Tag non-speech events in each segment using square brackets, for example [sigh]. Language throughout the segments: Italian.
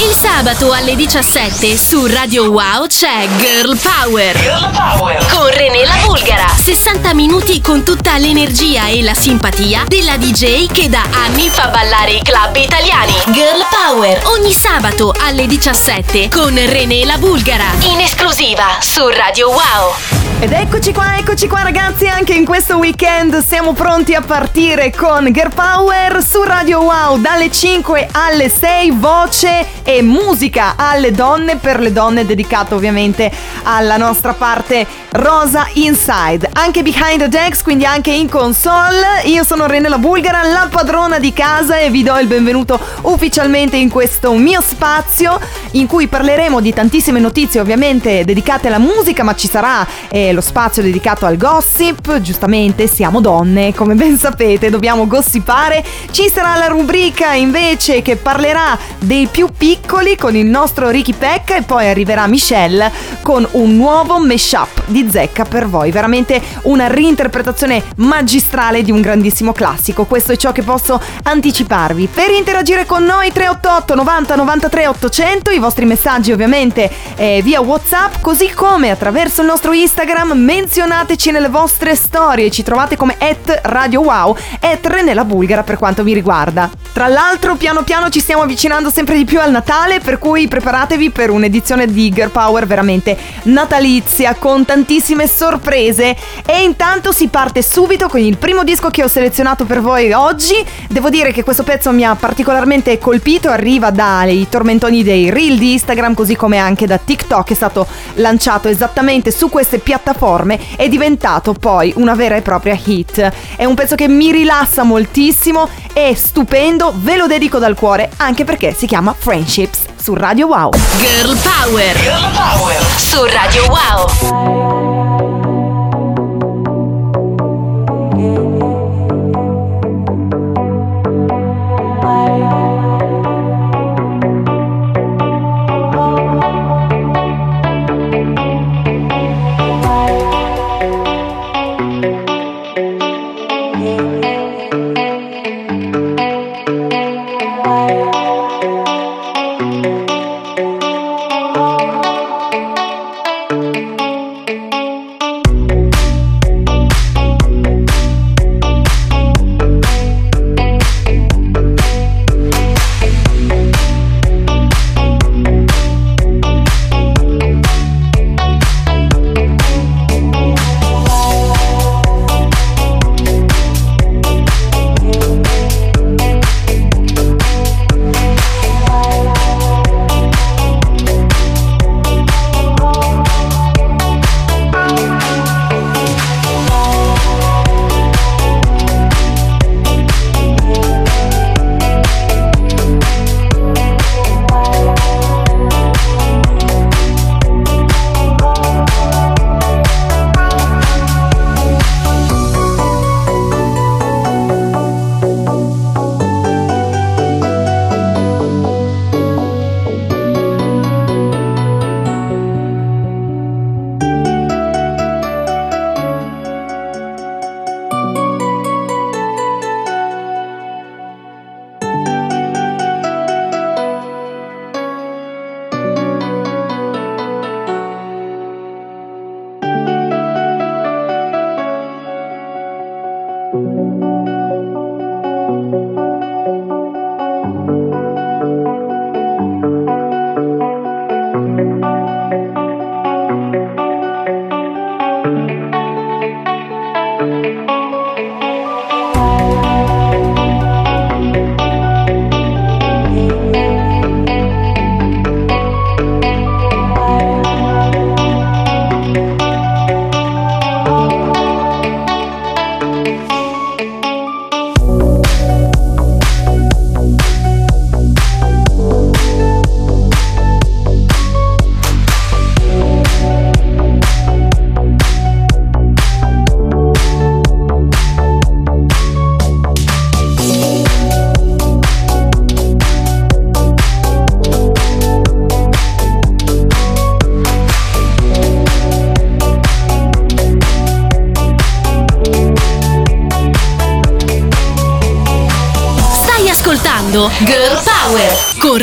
Il sabato alle 17 su Radio Wow c'è Girl Power. Girl Power. Con René la Bulgara. 60 minuti con tutta l'energia e la simpatia della DJ che da anni fa ballare i club italiani. Girl Power. Ogni sabato alle 17 con René la Bulgara. In esclusiva su Radio Wow. Ed eccoci qua, eccoci qua ragazzi, anche in questo weekend siamo pronti a partire con Girl Power su Radio Wow dalle 5 alle 6, voce e musica alle donne, per le donne dedicato ovviamente alla nostra parte Rosa Inside, anche behind the decks, quindi anche in console. Io sono Rene la Bulgara, la padrona di casa e vi do il benvenuto ufficialmente in questo mio spazio in cui parleremo di tantissime notizie ovviamente dedicate alla musica, ma ci sarà eh, lo spazio dedicato al gossip. Giustamente siamo donne, come ben sapete, dobbiamo gossipare. Ci sarà la rubrica invece che parlerà dei più piccoli con il nostro Ricky Peck e poi arriverà Michelle con un nuovo mashup di Zecca per voi. Veramente una reinterpretazione magistrale di un grandissimo classico. Questo è ciò che posso anticiparvi. Per interagire con noi 388 90 93 800, i vostri messaggi ovviamente eh, via WhatsApp, così come attraverso il nostro Instagram menzionateci nelle vostre storie, ci trovate come at Radio Wow, at Renella Bulgara per quanto mi riguarda. Tra l'altro piano piano ci stiamo avvicinando sempre di più al Natale, per cui preparatevi per un'edizione di Girl Power veramente natalizia, con tantissime sorprese. E intanto si parte subito con il primo disco che ho selezionato per voi oggi. Devo dire che questo pezzo mi ha particolarmente colpito, arriva dai tormentoni dei reel di Instagram, così come anche da TikTok, è stato lanciato esattamente su queste piattaforme è diventato poi una vera e propria hit. È un pezzo che mi rilassa moltissimo, è stupendo, ve lo dedico dal cuore anche perché si chiama Friendships su Radio Wow. Girl Power. Girl Power. Su Radio Wow.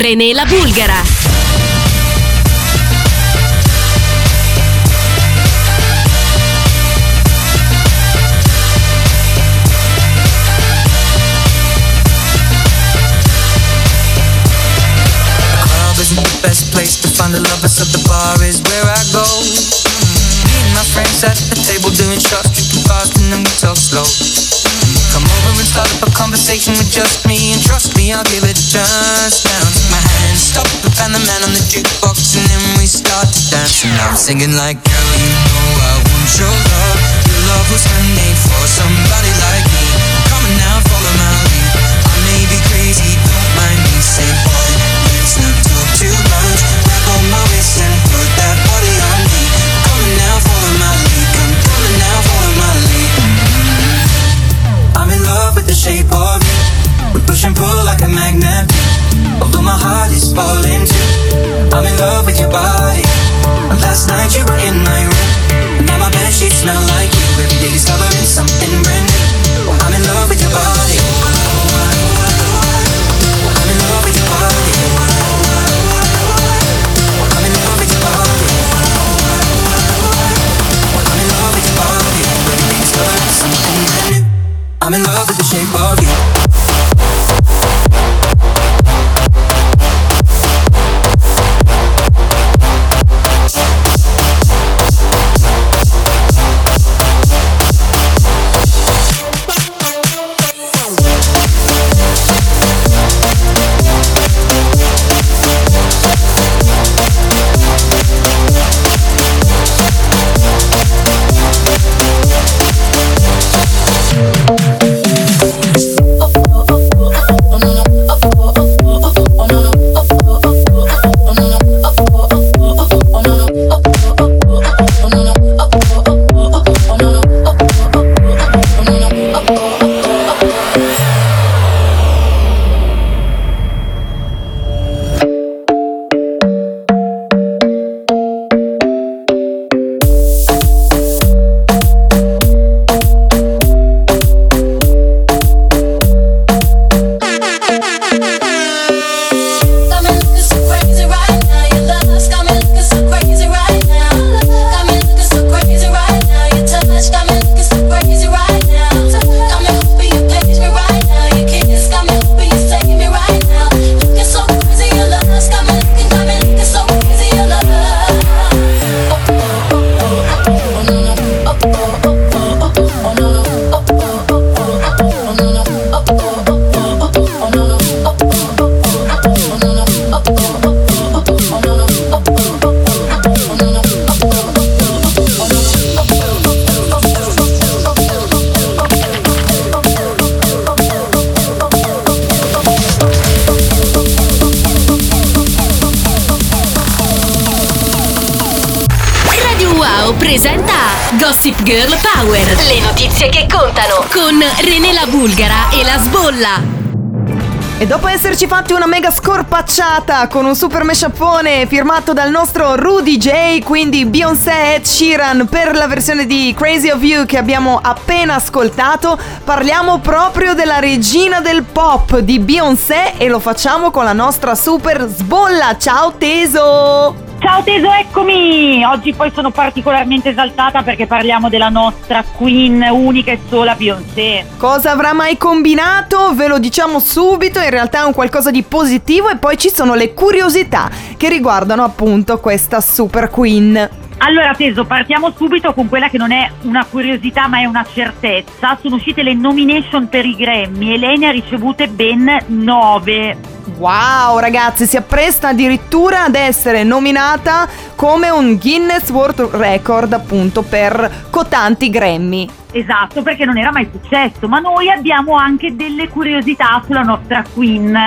Power con René la Bulgara. Singing like, girl, scorpacciata con un super meshapone firmato dal nostro Rudy J, quindi Beyoncé e Sheeran per la versione di Crazy of You che abbiamo appena ascoltato, parliamo proprio della regina del pop di Beyoncé e lo facciamo con la nostra super sbolla. Ciao Teso! Ciao Teso, eccomi! Oggi poi sono particolarmente esaltata perché parliamo della nostra queen unica e sola Beyoncé. Cosa avrà mai combinato? Ve lo diciamo subito, in realtà è un qualcosa di positivo e poi ci sono le curiosità che riguardano appunto questa super queen. Allora Teso, partiamo subito con quella che non è una curiosità ma è una certezza. Sono uscite le nomination per i Grammy e lei ne ha ricevute ben nove. Wow ragazzi, si appresta addirittura ad essere nominata come un Guinness World Record appunto per cotanti Grammy. Esatto, perché non era mai successo, ma noi abbiamo anche delle curiosità sulla nostra Queen.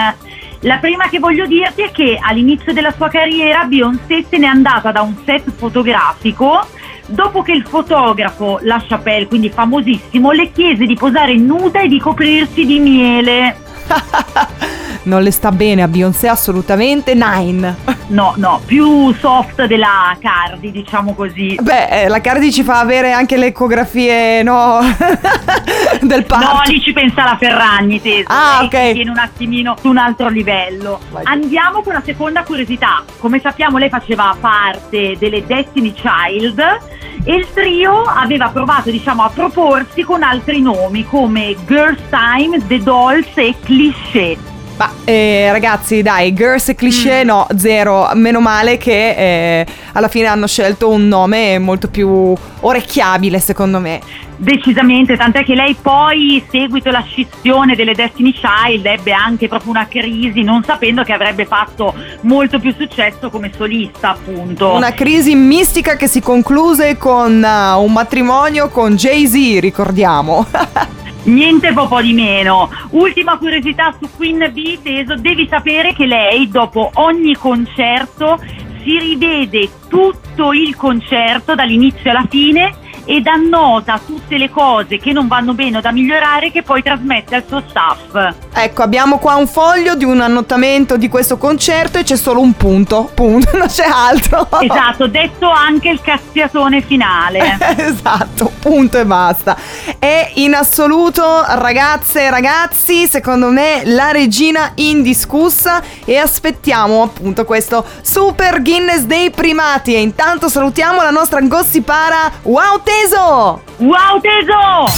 La prima che voglio dirti è che all'inizio della sua carriera Beyoncé se n'è andata da un set fotografico dopo che il fotografo, La Chapelle, quindi famosissimo, le chiese di posare nuda e di coprirsi di miele. [laughs] non le sta bene a Beyoncé assolutamente. Nine. No, no, più soft della Cardi, diciamo così. Beh, eh, la Cardi ci fa avere anche le ecografie, no? [laughs] del parto. No, lì ci pensa la Ferragni, teso. Ah, ok. si Tiene un attimino su un altro livello. Vai. Andiamo con la seconda curiosità. Come sappiamo, lei faceva parte delle Destiny Child e il trio aveva provato, diciamo, a proporsi con altri nomi come Girls Time, The Dolls e Cliché. Ma eh, ragazzi, dai, girls e cliché no, zero. Meno male che eh, alla fine hanno scelto un nome molto più orecchiabile, secondo me. Decisamente, tant'è che lei poi, seguito la scissione delle Destiny Child, ebbe anche proprio una crisi, non sapendo che avrebbe fatto molto più successo come solista, appunto. Una crisi mistica che si concluse con eh, un matrimonio con Jay-Z, ricordiamo. [laughs] Niente po' po' di meno. Ultima curiosità su Queen B, Teso, devi sapere che lei dopo ogni concerto si rivede tutto il concerto dall'inizio alla fine ed annota tutte le cose che non vanno bene o da migliorare che poi trasmette al suo staff. ecco, abbiamo qua un foglio di un annotamento di questo concerto e c'è solo un punto, punto, [laughs] non c'è altro. Esatto, detto anche il cazziatone finale. [laughs] esatto, punto e basta. È in assoluto, ragazze e ragazzi, secondo me la regina indiscussa e aspettiamo appunto questo Super Guinness dei primati e intanto salutiamo la nostra gossipara Wow Teso! Wow Teso!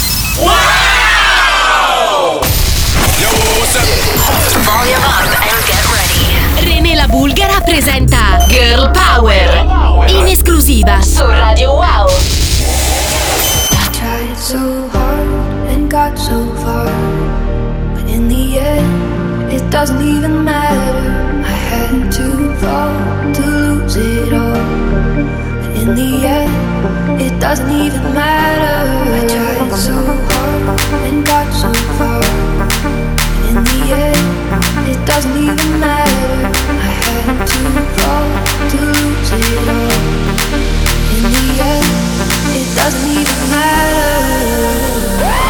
René la Bulgara presenta Girl Power in esclusiva su Radio Wow. tried so hard and got so far, but in the end, it doesn't even matter. I had to fall to lose it all, in the end, it doesn't even matter. I tried so hard and got so far, in the end, it doesn't even matter. I had to fall to lose it all. In the end, it doesn't even matter.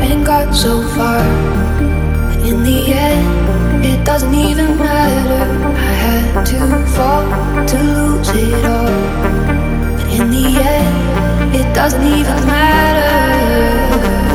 And got so far, but in the end, it doesn't even matter. I had to fall to lose it all, but in the end, it doesn't even matter.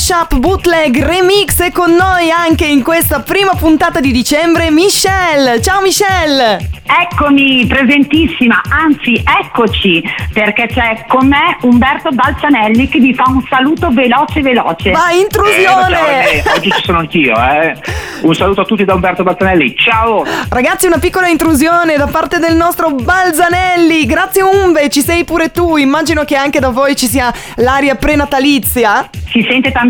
Mashup, bootleg, remix e con noi anche in questa prima puntata di dicembre Michelle. Ciao Michelle! Eccomi, presentissima, anzi eccoci, perché c'è con me Umberto Balzanelli che vi fa un saluto veloce veloce. Eh, intrusione! ciao, eh, oggi ci sono anch'io, eh. Un saluto a tutti da Umberto Battanelli. Ciao! Ragazzi, una piccola intrusione da parte del nostro Balzanelli. Grazie Umbe, ci sei pure tu. Immagino che anche da voi ci sia l'aria prenatalizia. Si sente tantissimo,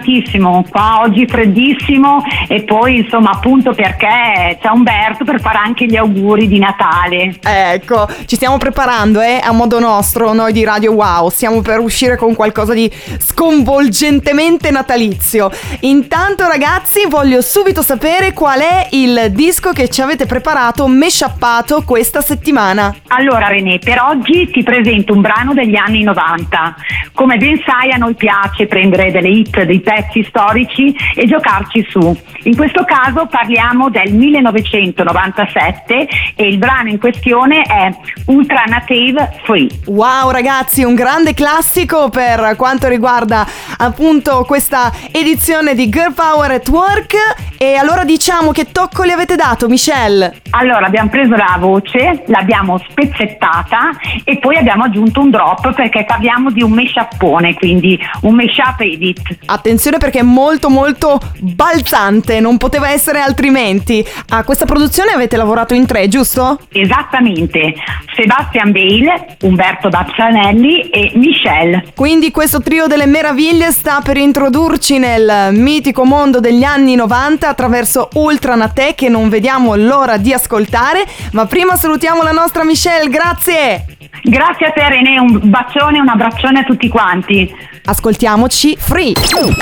qua oggi freddissimo e poi insomma appunto perché c'è Umberto per fare anche gli auguri di Natale. Ecco, ci stiamo preparando, eh, a modo nostro, noi di Radio Wow. Stiamo per uscire con qualcosa di sconvolgentemente natalizio. Intanto, ragazzi, voglio subito sapere qual è il disco che ci avete preparato, meshappato questa settimana. Allora René, per oggi ti presento un brano degli anni 90. Come ben sai a noi piace prendere delle hit, dei pezzi storici e giocarci su. In questo caso parliamo del 1997 e il brano in questione è Ultra Native Free. Wow, ragazzi, un grande classico per quanto riguarda appunto questa edizione di Girl Power at Work. E allora diciamo che tocco le avete dato, Michelle? Allora abbiamo preso la voce, l'abbiamo spezzettata e poi abbiamo aggiunto un drop perché parliamo di un meshappone, quindi un mashup edit. Attenzione perché è molto molto balzante, non poteva essere altrimenti. A questa produzione avete lavorato in tre, giusto? Esattamente, Sebastian Bale, Umberto Bazzanelli e Michelle. Quindi questo trio delle meraviglie sta per introdurci nel mitico mondo degli anni 90 attraverso Ultranate che non vediamo l'ora di ascoltare, ma prima salutiamo la nostra Michelle, grazie! Grazie a te René, un bacione un abbraccione a tutti quanti. Ascoltiamoci Free.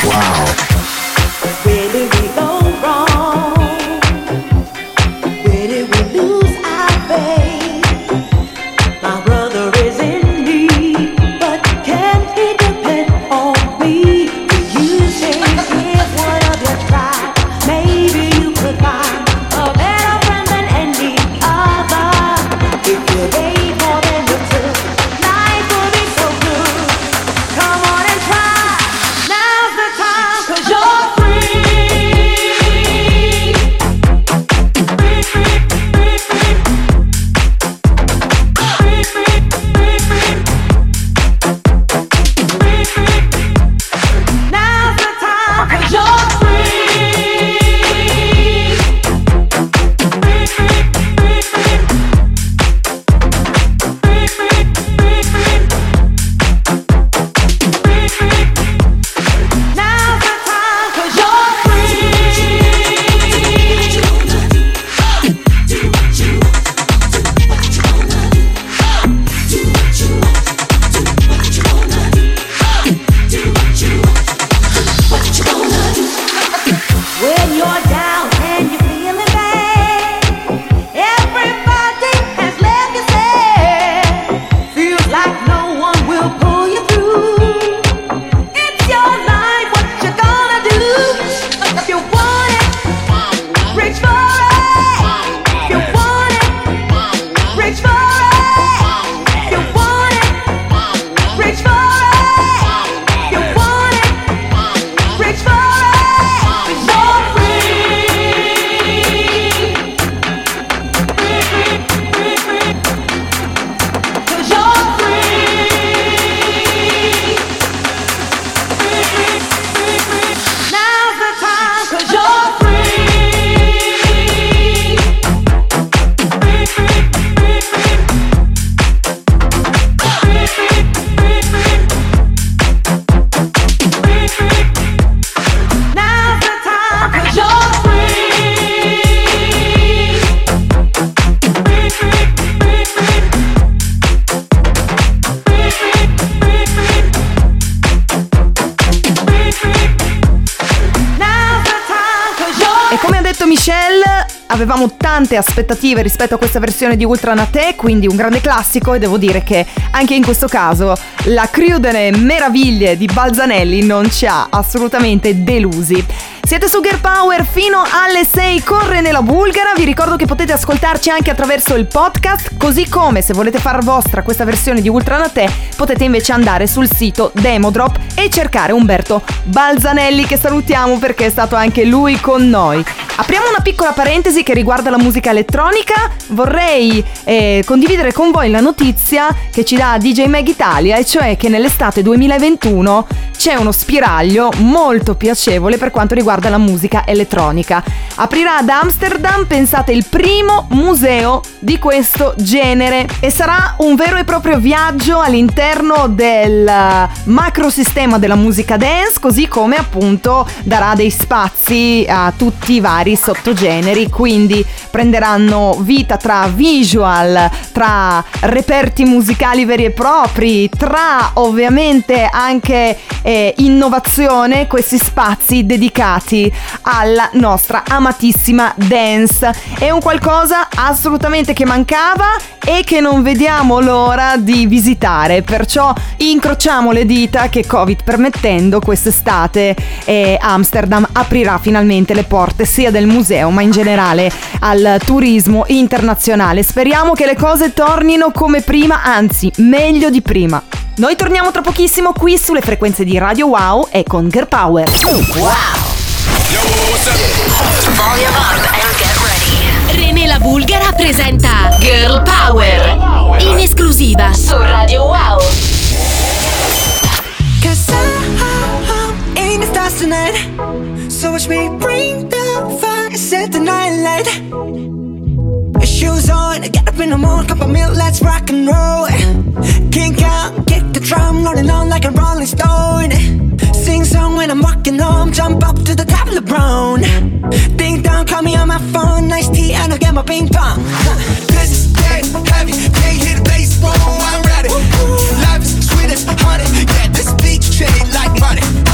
Wow. Really? Aspettative rispetto a questa versione di Ultra Nate, quindi un grande classico e devo dire che anche in questo caso la crew delle meraviglie di Balzanelli non ci ha assolutamente delusi. Siete su Gear Power fino alle 6 corre nella Bulgara, vi ricordo che potete ascoltarci anche attraverso il podcast, così come se volete far vostra questa versione di Ultra Nate potete invece andare sul sito Demodrop e cercare Umberto Balzanelli che salutiamo perché è stato anche lui con noi. Apriamo una piccola parentesi che riguarda la musica elettronica. Vorrei eh, condividere con voi la notizia che ci dà DJ Mag Italia, e cioè che nell'estate 2021 c'è uno spiraglio molto piacevole per quanto riguarda la musica elettronica. Aprirà ad Amsterdam, pensate, il primo museo di questo genere. E sarà un vero e proprio viaggio all'interno del eh, macrosistema della musica dance, così come appunto darà dei spazi a tutti i vari sottogeneri, quindi prenderanno vita tra visual, tra reperti musicali veri e propri, tra ovviamente anche eh, innovazione, questi spazi dedicati alla nostra amatissima dance. È un qualcosa assolutamente che mancava e che non vediamo l'ora di visitare, perciò incrociamo le dita che Covid permettendo quest'estate eh, Amsterdam aprirà finalmente le porte sia del museo ma in generale al turismo internazionale. Speriamo che le cose tornino come prima, anzi meglio di prima. Noi torniamo tra pochissimo qui sulle frequenze di Radio Wow e con Girl Power. René la Bulgara presenta Girl Power in esclusiva su Radio Wow. Cause I, I, I the stars tonight. So watch me bring the fire, set the night light. Shoes on, get up in the morning, cup of milk, let's rock and roll. Kink out, kick the drum, rolling on like a rolling stone. Sing song when I'm walking home, jump up to the top of the brown. Ding dong, call me on my phone, nice tea, and I'll get my ping pong. This is dead heavy, can't hear the bass, boom, I'm ready. Life is sweet as honey, yeah, this beat chain like money.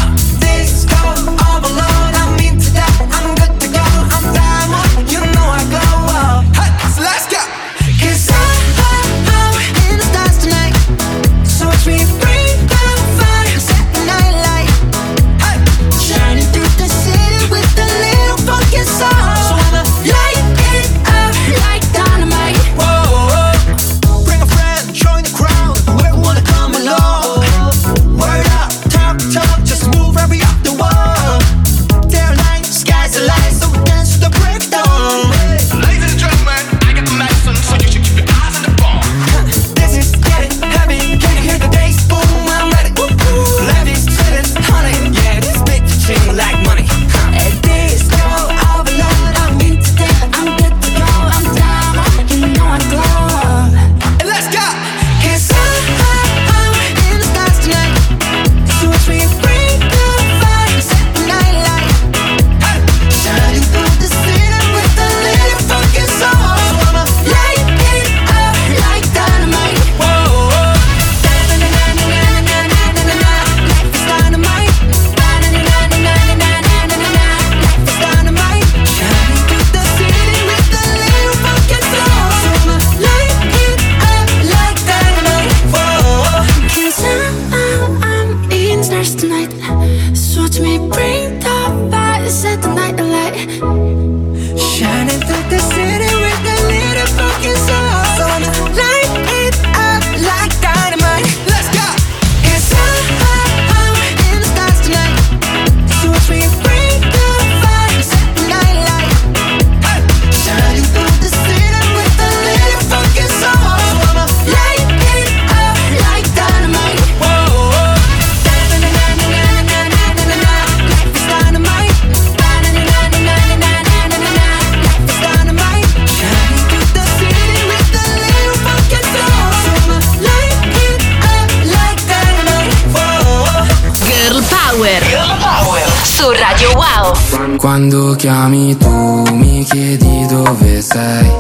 Radio Wow. Quando chiami tu mi chiedi dove sei.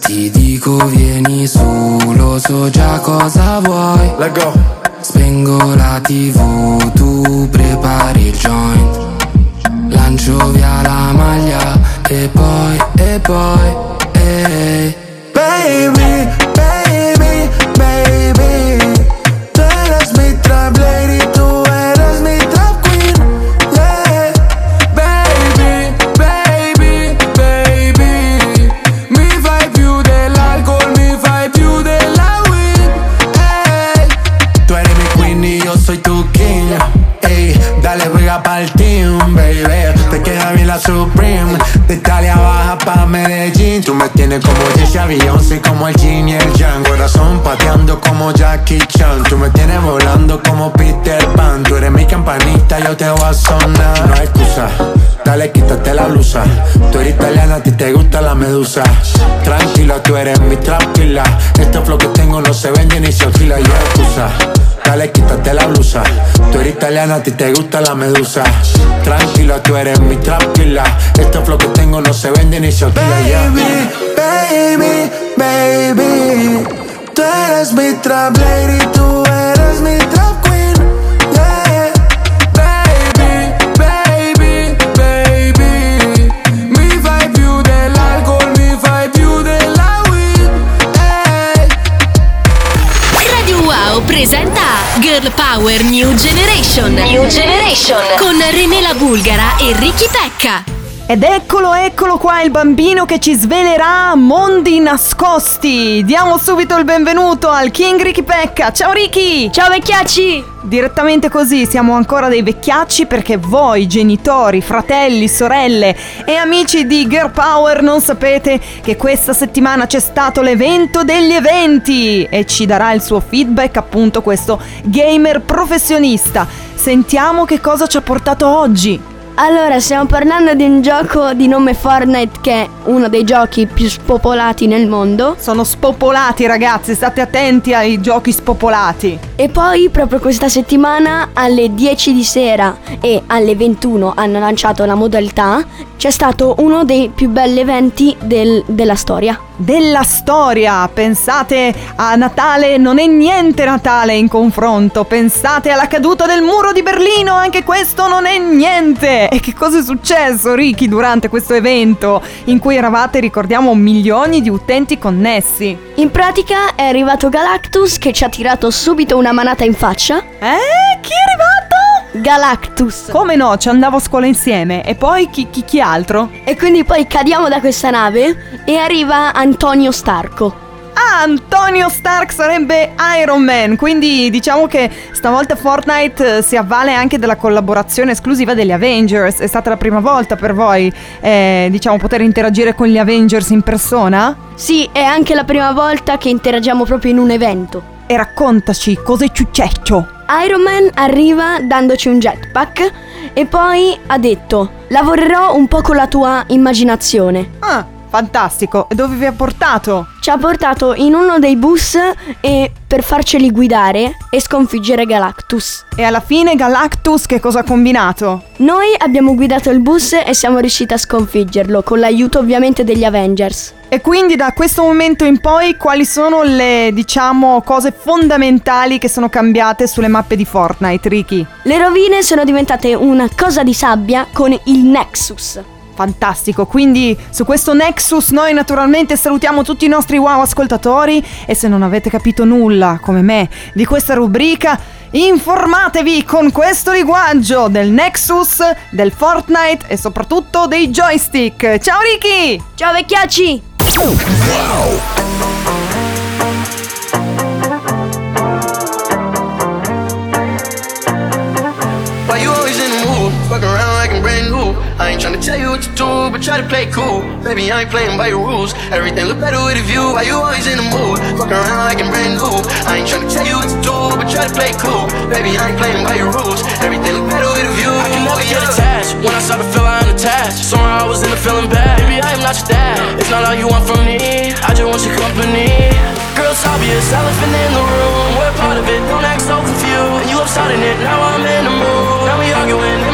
Ti dico vieni su, lo so già cosa vuoi. Spengo la tv, tu prepari il joint. Lancio via la maglia e poi, e poi, ehi. Baby, baby, pa' Medellín. Tú me tienes como Jessie Beyoncé Como el Jin y el Yang. Corazón pateando como Jackie Chan. Tú me tienes volando como Peter Pan. Tú eres mi campanita, yo te voy a sonar. No hay excusa. Dale, quítate la blusa. Tú eres italiana, a ti te gusta la medusa. Tranquila, tú eres mi tranquila. Este flow que tengo no se vende ni se alquila Yo excusa Dale, quítate la blusa. Tú eres italiana, a ti te gusta la medusa. Tranquila, tú eres mi tranquila. Este flow que tengo no se vende ni se alquila Baby, baby, baby. Tú eres mi trap lady, tú eres mi trap presenta Girl Power New Generation. New Generation. Con Renela Bulgara e Ricky Pecca. Ed eccolo, eccolo qua il bambino che ci svelerà mondi nascosti. Diamo subito il benvenuto al King Ricky Pecca. Ciao Ricky! Ciao vecchiacci! Direttamente così siamo ancora dei vecchiacci perché voi, genitori, fratelli, sorelle e amici di Girl Power non sapete che questa settimana c'è stato l'evento degli eventi e ci darà il suo feedback appunto questo gamer professionista. Sentiamo che cosa ci ha portato oggi. Allora, stiamo parlando di un gioco di nome Fortnite che è uno dei giochi più spopolati nel mondo. Sono spopolati ragazzi, state attenti ai giochi spopolati. E poi proprio questa settimana alle 10 di sera e alle 21 hanno lanciato la modalità. C'è stato uno dei più belli eventi del- della storia. Della storia, pensate a Natale, non è niente Natale in confronto, pensate alla caduta del muro di Berlino, anche questo non è niente. E che cosa è successo Ricky durante questo evento in cui eravate, ricordiamo, milioni di utenti connessi? In pratica è arrivato Galactus che ci ha tirato subito una manata in faccia. Eh? Chi è arrivato? Galactus. Come no, ci andavo a scuola insieme. E poi chi, chi, chi altro? E quindi poi cadiamo da questa nave e arriva Antonio Starco. Ah, Antonio Stark sarebbe Iron Man, quindi diciamo che stavolta Fortnite eh, si avvale anche della collaborazione esclusiva degli Avengers. È stata la prima volta per voi, eh, diciamo, poter interagire con gli Avengers in persona? Sì, è anche la prima volta che interagiamo proprio in un evento. E raccontaci, cosa è successo? Iron Man arriva dandoci un jetpack e poi ha detto lavorerò un po' con la tua immaginazione. Ah, fantastico. E dove vi ha portato? Ci ha portato in uno dei bus e per farceli guidare e sconfiggere Galactus. E alla fine Galactus che cosa ha combinato? Noi abbiamo guidato il bus e siamo riusciti a sconfiggerlo con l'aiuto ovviamente degli Avengers. E quindi da questo momento in poi quali sono le, diciamo, cose fondamentali che sono cambiate sulle mappe di Fortnite, Ricky? Le rovine sono diventate una cosa di sabbia con il Nexus. Fantastico, quindi su questo Nexus noi naturalmente salutiamo tutti i nostri wow ascoltatori e se non avete capito nulla, come me, di questa rubrica, informatevi con questo linguaggio del Nexus, del Fortnite e soprattutto dei joystick. Ciao Ricky! Ciao vecchiacci! Why ain't tryna tell you what to do, but try to play cool. Baby, I ain't playing by your rules. Everything look better with a view. Why you always in the mood? Fuck around like I'm brand new. I ain't tryna tell you what to do, but try to play cool. Baby, I ain't playing by your rules. Everything look better with a view. I can never get attached. When I start to feel I'm attached, somehow I was in the feeling bad. Baby, I am not your dad. It's not all you want from me. I just want your company. Girl, it's obvious, elephant in the room. We're part of it. Don't act so confused. And you love starting it. Now I'm in the mood. Now we arguing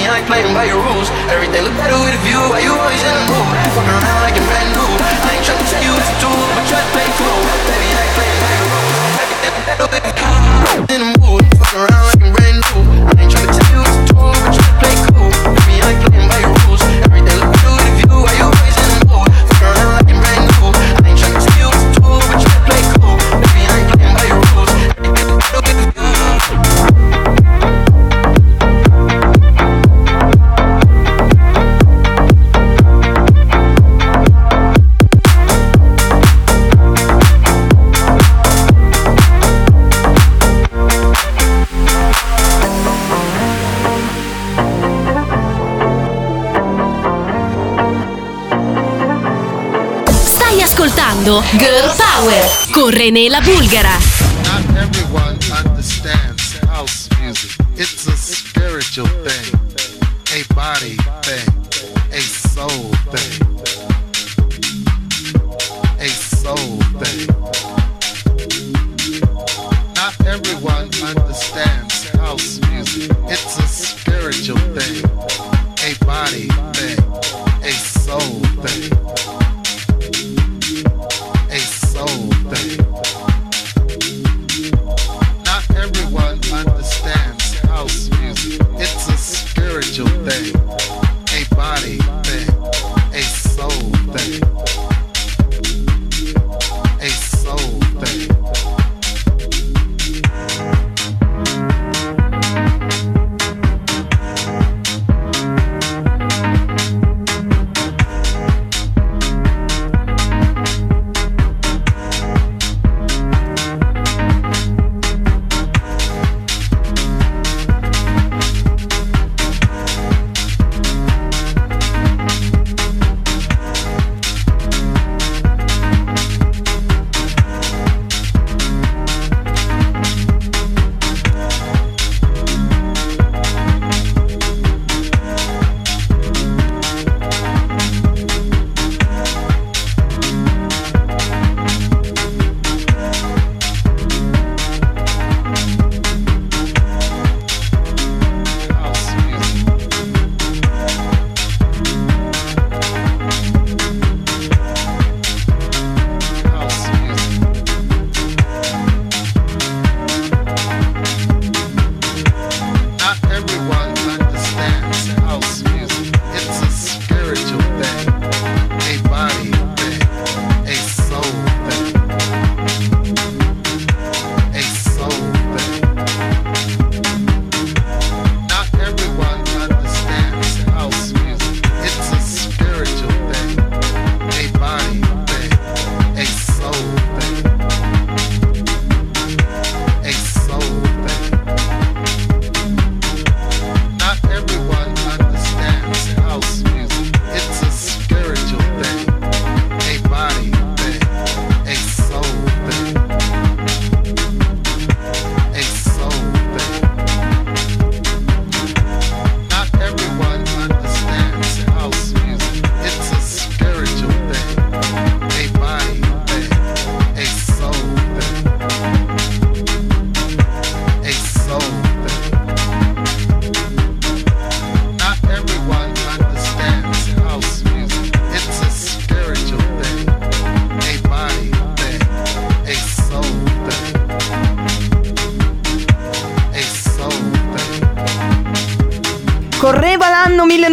I ain't playing by your rules. Everything look better with a view. Why you Girl Power con René la Bulgara. Not everyone understands house music. It's a spiritual thing, a body thing, a soul thing.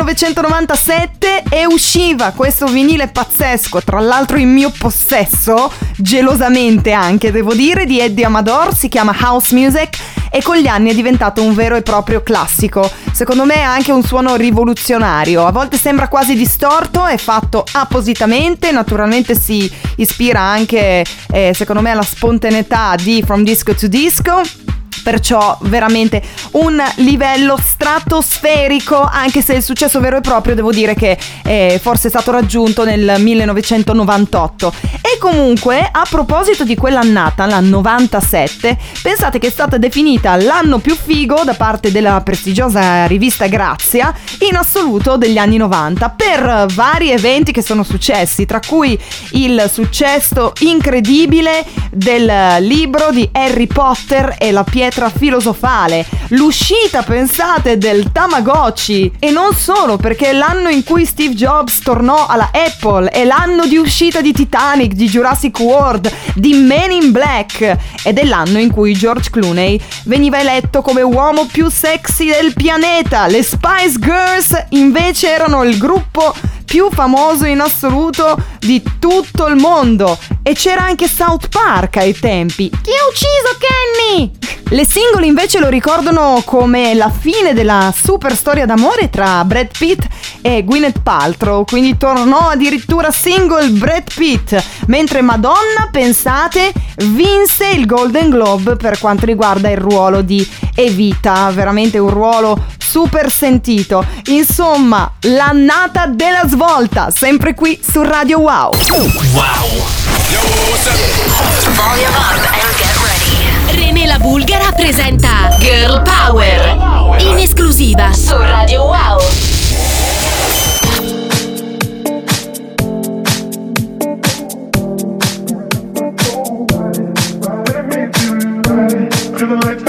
1997 e usciva questo vinile pazzesco, tra l'altro in mio possesso, gelosamente anche devo dire, di Eddie Amador, si chiama House Music e con gli anni è diventato un vero e proprio classico. Secondo me ha anche un suono rivoluzionario, a volte sembra quasi distorto, è fatto appositamente, naturalmente si ispira anche eh, secondo me alla spontaneità di From Disco to Disco perciò veramente un livello stratosferico anche se il successo vero e proprio devo dire che eh, forse è stato raggiunto nel 1998 e comunque a proposito di quell'annata la 97 pensate che è stata definita l'anno più figo da parte della prestigiosa rivista Grazia in assoluto degli anni 90 per vari eventi che sono successi tra cui il successo incredibile del libro di Harry Potter e la pietra filosofale, l'uscita, pensate, del Tamagotchi e non solo perché è l'anno in cui Steve Jobs tornò alla Apple, è l'anno di uscita di Titanic, di Jurassic World, di Men in Black ed è l'anno in cui George Clooney veniva eletto come uomo più sexy del pianeta. Le Spice Girls invece erano il gruppo più famoso in assoluto di tutto il mondo. E c'era anche South Park ai tempi. Chi ha ucciso Kenny? Le singole invece lo ricordano come la fine della super storia d'amore tra Brad Pitt e Gwyneth Paltrow, quindi tornò addirittura single Brad Pitt, mentre Madonna, pensate, vinse il Golden Globe per quanto riguarda il ruolo di Evita, veramente un ruolo super sentito. Insomma, l'annata della svolta, sempre qui su Radio Wow. René la Bulgara presenta Girl Power in esclusiva su Radio Wow. Feeling like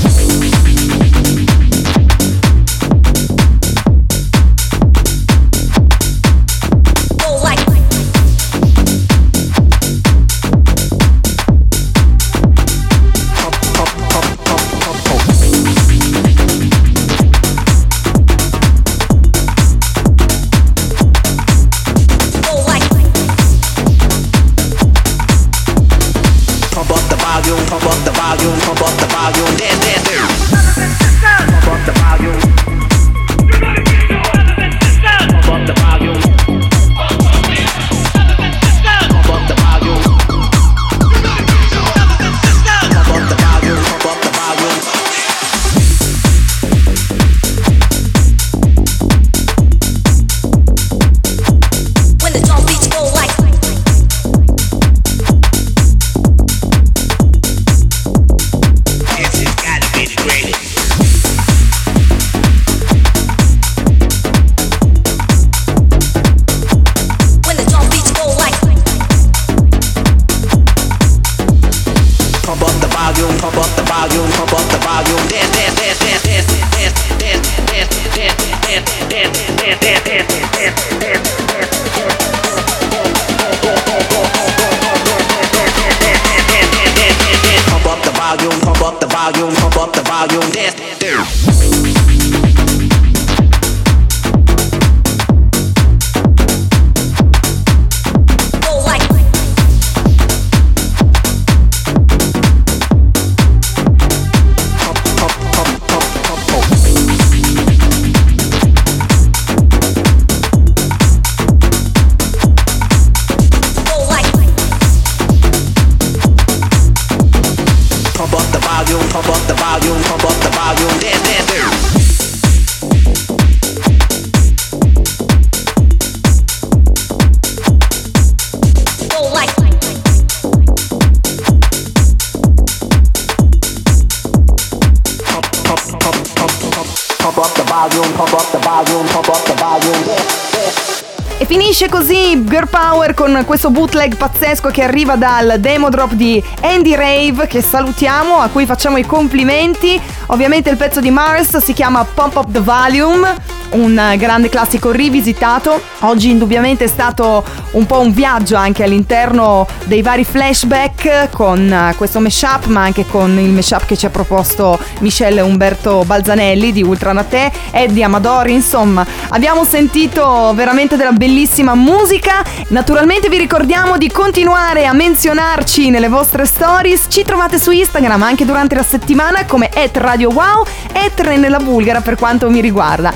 E finisce così Girl Power con questo bootleg pazzesco che arriva dal demo drop di Andy Rave che salutiamo, a cui facciamo i complimenti. Ovviamente il pezzo di Mars si chiama Pump Up the Volume, un grande classico rivisitato. Oggi indubbiamente è stato un po' un viaggio anche all'interno dei vari flashback con eh, questo mashup, ma anche con il mashup che ci ha proposto Michelle Umberto Balzanelli di Ultranate, Eddie Amadori, insomma, abbiamo sentito veramente della bellissima musica. Naturalmente vi ricordiamo di continuare a menzionarci nelle vostre stories. Ci trovate su Instagram anche durante la settimana come Radio Wow e nella Bulgara per quanto mi riguarda.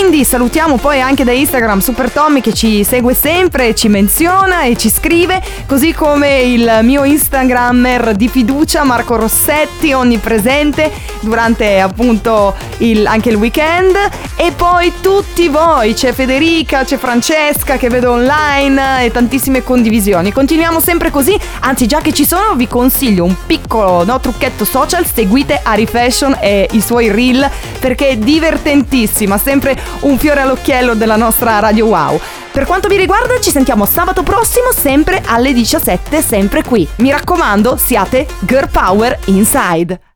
Quindi salutiamo poi anche da Instagram Super Tommy che ci segue sempre, ci menziona e ci scrive, così come il mio Instagrammer di fiducia Marco Rossetti, onnipresente durante appunto il- anche il weekend. E poi tutti voi, c'è Federica, c'è Francesca che vedo online e tantissime condivisioni. Continuiamo sempre così, anzi già che ci sono vi consiglio un piccolo no, trucchetto social, seguite Ari Fashion e i suoi reel perché è divertentissima, sempre un fiore all'occhiello della nostra Radio Wow. Per quanto mi riguarda ci sentiamo sabato prossimo sempre alle 17, sempre qui. Mi raccomando, siate Girl Power Inside.